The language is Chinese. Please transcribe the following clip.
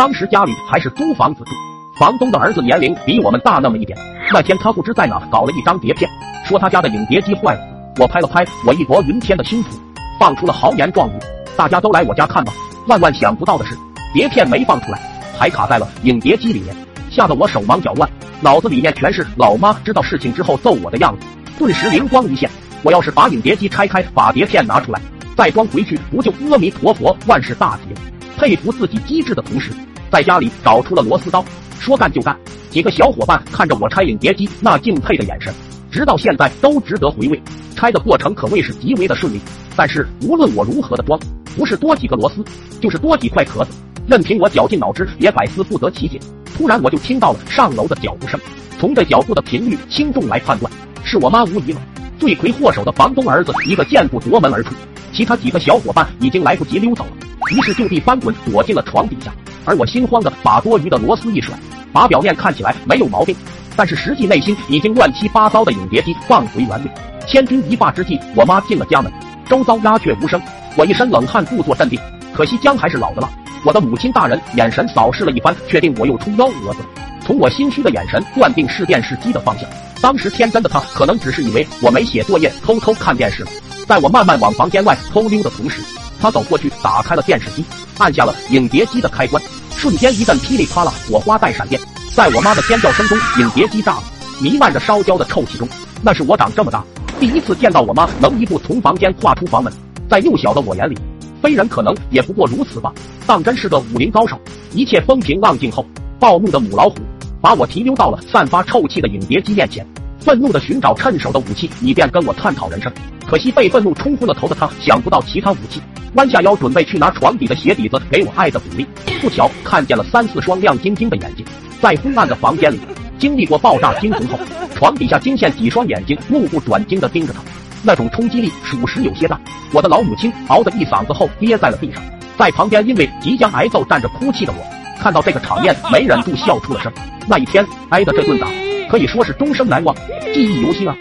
当时家里还是租房子住，房东的儿子年龄比我们大那么一点。那天他不知在哪搞了一张碟片，说他家的影碟机坏了。我拍了拍我义薄云天的胸脯，放出了豪言壮语：“大家都来我家看吧。”万万想不到的是，碟片没放出来，还卡在了影碟机里面，吓得我手忙脚乱，脑子里面全是老妈知道事情之后揍我的样子。顿时灵光一现，我要是把影碟机拆开，把碟片拿出来，再装回去，不就阿弥陀佛，万事大吉了？佩服自己机智的同时，在家里找出了螺丝刀，说干就干。几个小伙伴看着我拆影碟机那敬佩的眼神，直到现在都值得回味。拆的过程可谓是极为的顺利，但是无论我如何的装，不是多几个螺丝，就是多几块壳子，任凭我绞尽脑汁也百思不得其解。突然我就听到了上楼的脚步声，从这脚步的频率轻重来判断，是我妈无疑了。罪魁祸首的房东儿子一个箭步夺门而出，其他几个小伙伴已经来不及溜走了。于是就地翻滚，躲进了床底下。而我心慌的把多余的螺丝一甩，把表面看起来没有毛病，但是实际内心已经乱七八糟的影碟机放回原位。千钧一发之际，我妈进了家门，周遭鸦雀无声。我一身冷汗，故作镇定。可惜姜还是老的辣。我的母亲大人眼神扫视了一番，确定我又出幺蛾子。从我心虚的眼神断定是电视机的方向。当时天真的她可能只是以为我没写作业，偷偷看电视了。在我慢慢往房间外偷溜的同时。他走过去，打开了电视机，按下了影碟机的开关，瞬间一阵噼里啪啦，火花带闪电，在我妈的尖叫声中，影碟机炸了，弥漫着烧焦的臭气中，那是我长这么大第一次见到我妈能一步从房间跨出房门，在幼小的我眼里，非人可能也不过如此吧。当真是个武林高手。一切风平浪静后，暴怒的母老虎把我提溜到了散发臭气的影碟机面前，愤怒的寻找趁手的武器，以便跟我探讨人生。可惜被愤怒冲昏了头的他，想不到其他武器。弯下腰准备去拿床底的鞋底子给我爱的鼓励，不巧看见了三四双亮晶晶的眼睛，在昏暗的房间里，经历过爆炸惊魂后，床底下惊现几双眼睛目不转睛地盯着他，那种冲击力属实有些大。我的老母亲嗷的一嗓子后跌在了地上，在旁边因为即将挨揍站着哭泣的我，看到这个场面没忍住笑出了声。那一天挨的这顿打可以说是终生难忘，记忆犹新啊。